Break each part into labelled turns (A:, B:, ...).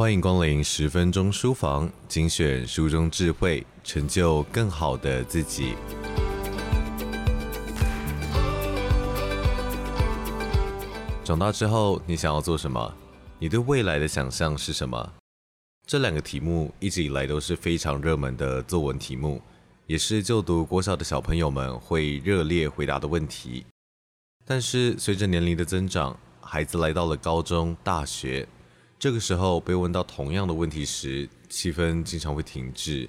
A: 欢迎光临十分钟书房，精选书中智慧，成就更好的自己。长大之后，你想要做什么？你对未来的想象是什么？这两个题目一直以来都是非常热门的作文题目，也是就读国小的小朋友们会热烈回答的问题。但是随着年龄的增长，孩子来到了高中、大学，这个时候被问到同样的问题时，气氛经常会停滞，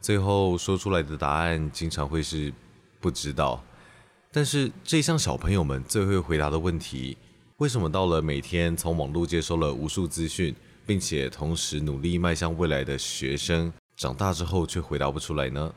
A: 最后说出来的答案经常会是不知道。但是这项小朋友们最会回答的问题，为什么到了每天从网络接收了无数资讯，并且同时努力迈向未来的学生，长大之后却回答不出来呢？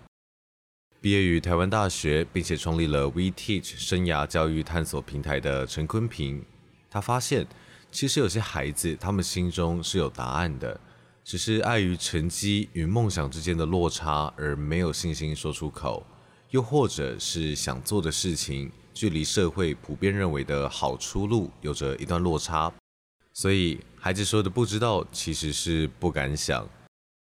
A: 毕业于台湾大学，并且创立了 WeTeach 生涯教育探索平台的陈坤平，他发现，其实有些孩子，他们心中是有答案的，只是碍于成绩与梦想之间的落差而没有信心说出口，又或者是想做的事情，距离社会普遍认为的好出路有着一段落差。所以，孩子说的不知道，其实是不敢想，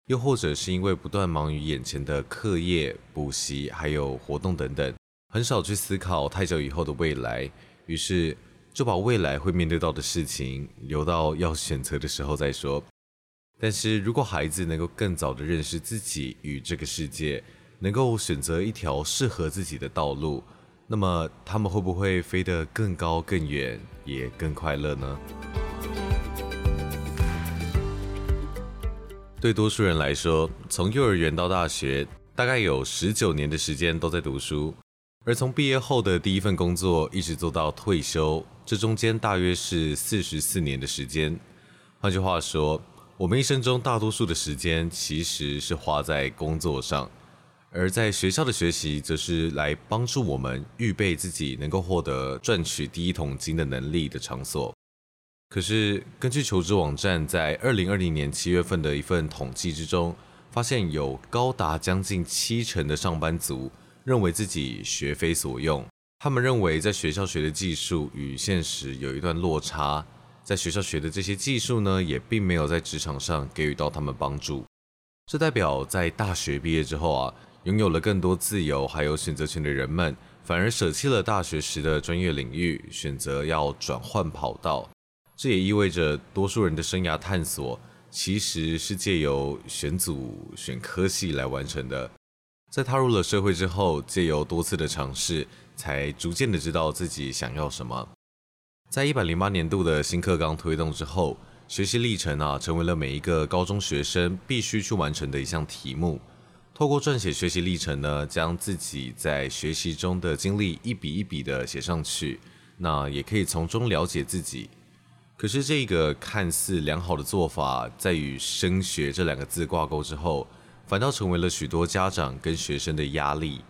A: 又或者是因为不断忙于眼前的课业、补习，还有活动等等，很少去思考太久以后的未来，于是就把未来会面对到的事情留到要选择的时候再说。但是如果孩子能够更早的认识自己与这个世界，能够选择一条适合自己的道路，那么他们会不会飞得更高更远，也更快乐呢？对多数人来说，从幼儿园到大学，大概有十九年的时间都在读书；而从毕业后的第一份工作一直做到退休，这中间大约是四十四年的时间。换句话说，我们一生中大多数的时间其实是花在工作上，而在学校的学习，则是来帮助我们预备自己能够获得赚取第一桶金的能力的场所。可是，根据求职网站在二零二零年七月份的一份统计之中，发现有高达将近七成的上班族认为自己学非所用。他们认为，在学校学的技术与现实有一段落差，在学校学的这些技术呢，也并没有在职场上给予到他们帮助。这代表，在大学毕业之后啊，拥有了更多自由还有选择权的人们，反而舍弃了大学时的专业领域，选择要转换跑道。这也意味着，多数人的生涯探索其实是借由选组、选科系来完成的。在踏入了社会之后，借由多次的尝试，才逐渐的知道自己想要什么。在一百零八年度的新课纲推动之后，学习历程啊，成为了每一个高中学生必须去完成的一项题目。透过撰写学习历程呢，将自己在学习中的经历一笔一笔的写上去，那也可以从中了解自己。可是，这个看似良好的做法，在与升学这两个字挂钩之后，反倒成为了许多家长跟学生的压力，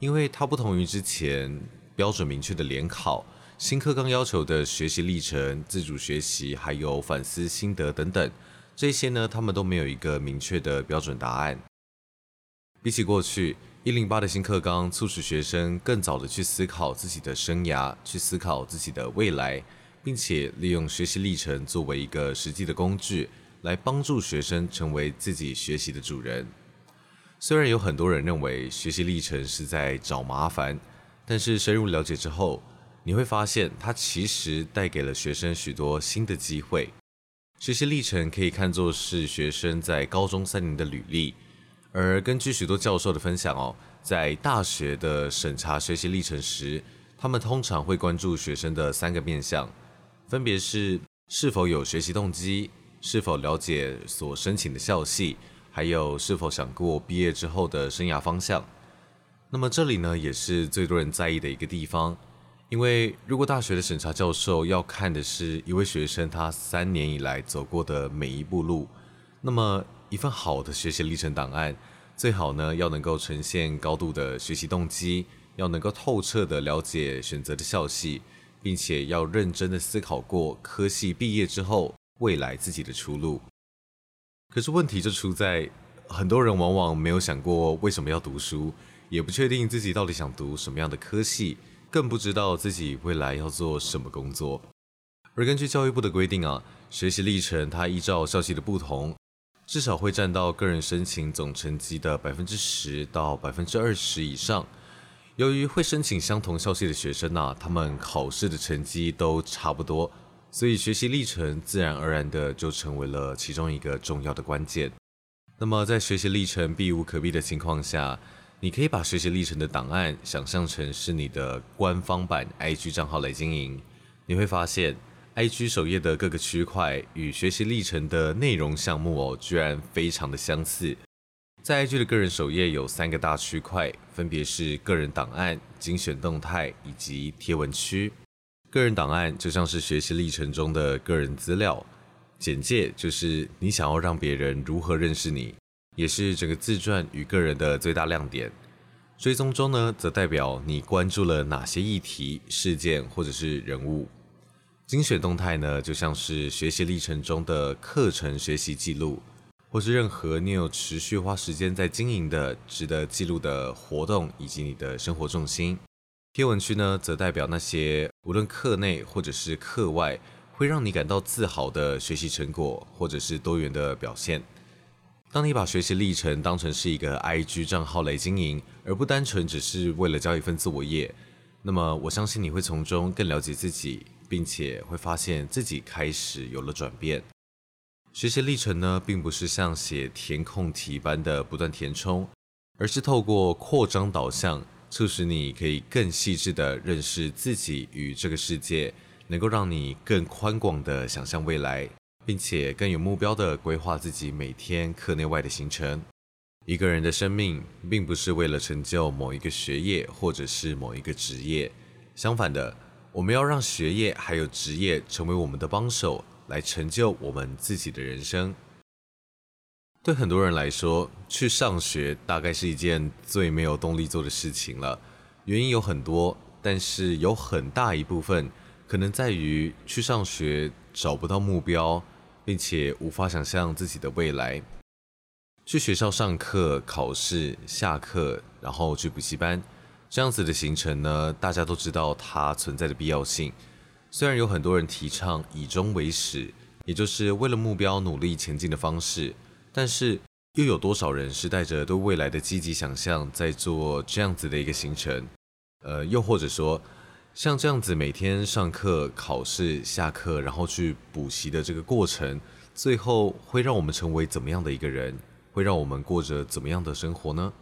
A: 因为它不同于之前标准明确的联考，新课纲要求的学习历程、自主学习，还有反思心得等等，这些呢，他们都没有一个明确的标准答案。比起过去，一零八的新课纲促使学生更早的去思考自己的生涯，去思考自己的未来。并且利用学习历程作为一个实际的工具，来帮助学生成为自己学习的主人。虽然有很多人认为学习历程是在找麻烦，但是深入了解之后，你会发现它其实带给了学生许多新的机会。学习历程可以看作是学生在高中三年的履历，而根据许多教授的分享哦，在大学的审查学习历程时，他们通常会关注学生的三个面向。分别是是否有学习动机，是否了解所申请的校系，还有是否想过毕业之后的生涯方向。那么这里呢，也是最多人在意的一个地方，因为如果大学的审查教授要看的是一位学生他三年以来走过的每一步路，那么一份好的学习历程档案，最好呢要能够呈现高度的学习动机，要能够透彻的了解选择的校系。并且要认真的思考过科系毕业之后未来自己的出路。可是问题就出在，很多人往往没有想过为什么要读书，也不确定自己到底想读什么样的科系，更不知道自己未来要做什么工作。而根据教育部的规定啊，学习历程它依照校系的不同，至少会占到个人申请总成绩的百分之十到百分之二十以上。由于会申请相同校系的学生啊，他们考试的成绩都差不多，所以学习历程自然而然的就成为了其中一个重要的关键。那么在学习历程避无可避的情况下，你可以把学习历程的档案想象成是你的官方版 IG 账号来经营，你会发现。IG 首页的各个区块与学习历程的内容项目哦，居然非常的相似。在 IG 的个人首页有三个大区块，分别是个人档案、精选动态以及贴文区。个人档案就像是学习历程中的个人资料，简介就是你想要让别人如何认识你，也是整个自传与个人的最大亮点。追踪中呢，则代表你关注了哪些议题、事件或者是人物。精选动态呢，就像是学习历程中的课程学习记录，或是任何你有持续花时间在经营的、值得记录的活动，以及你的生活重心。贴文区呢，则代表那些无论课内或者是课外，会让你感到自豪的学习成果，或者是多元的表现。当你把学习历程当成是一个 IG 账号来经营，而不单纯只是为了交一份自我页，那么我相信你会从中更了解自己。并且会发现自己开始有了转变。学习历程呢，并不是像写填空题般的不断填充，而是透过扩张导向，促使你可以更细致地认识自己与这个世界，能够让你更宽广地想象未来，并且更有目标地规划自己每天课内外的行程。一个人的生命，并不是为了成就某一个学业或者是某一个职业，相反的。我们要让学业还有职业成为我们的帮手，来成就我们自己的人生。对很多人来说，去上学大概是一件最没有动力做的事情了。原因有很多，但是有很大一部分可能在于去上学找不到目标，并且无法想象自己的未来。去学校上课、考试、下课，然后去补习班。这样子的行程呢，大家都知道它存在的必要性。虽然有很多人提倡以终为始，也就是为了目标努力前进的方式，但是又有多少人是带着对未来的积极想象在做这样子的一个行程？呃，又或者说，像这样子每天上课、考试、下课，然后去补习的这个过程，最后会让我们成为怎么样的一个人？会让我们过着怎么样的生活呢？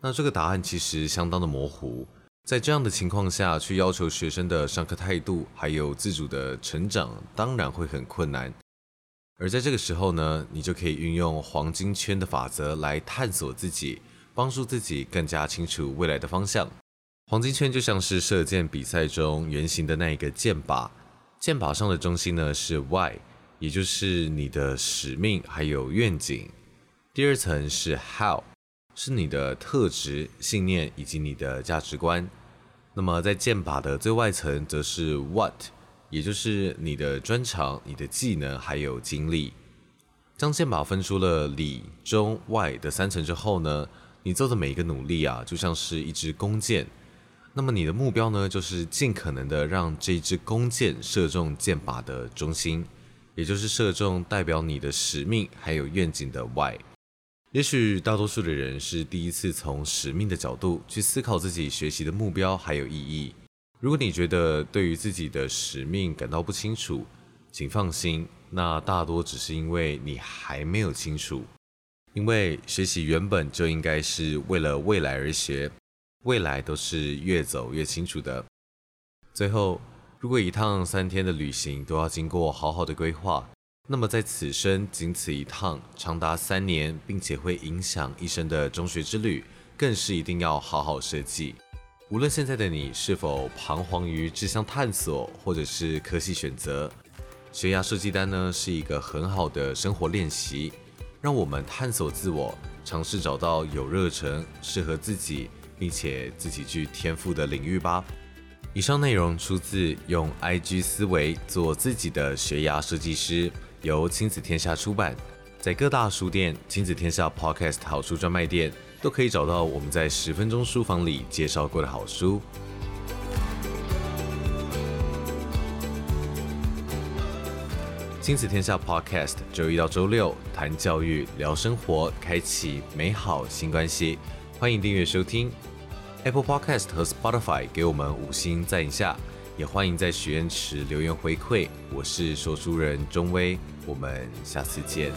A: 那这个答案其实相当的模糊，在这样的情况下去要求学生的上课态度还有自主的成长，当然会很困难。而在这个时候呢，你就可以运用黄金圈的法则来探索自己，帮助自己更加清楚未来的方向。黄金圈就像是射箭比赛中圆形的那一个箭靶，箭靶上的中心呢是 Why，也就是你的使命还有愿景。第二层是 How。是你的特质、信念以及你的价值观。那么在箭靶的最外层则是 What，也就是你的专长、你的技能还有经历。将箭靶分出了里、中、外的三层之后呢，你做的每一个努力啊，就像是一支弓箭。那么你的目标呢，就是尽可能的让这支弓箭射中箭靶的中心，也就是射中代表你的使命还有愿景的外。也许大多数的人是第一次从使命的角度去思考自己学习的目标还有意义。如果你觉得对于自己的使命感到不清楚，请放心，那大多只是因为你还没有清楚。因为学习原本就应该是为了未来而学，未来都是越走越清楚的。最后，如果一趟三天的旅行都要经过好好的规划。那么在此生仅此一趟，长达三年，并且会影响一生的中学之旅，更是一定要好好设计。无论现在的你是否彷徨于志向探索，或者是科系选择，学涯设计单呢是一个很好的生活练习，让我们探索自我，尝试找到有热忱、适合自己，并且自己具天赋的领域吧。以上内容出自用 IG 思维做自己的学涯设计师。由亲子天下出版，在各大书店、亲子天下 Podcast 好书专卖店都可以找到我们在十分钟书房里介绍过的好书。亲子天下 Podcast，周一到周六谈教育、聊生活，开启美好新关系。欢迎订阅收听 Apple Podcast 和 Spotify，给我们五星赞一下。也欢迎在许愿池留言回馈。我是说书人钟威，我们下次见。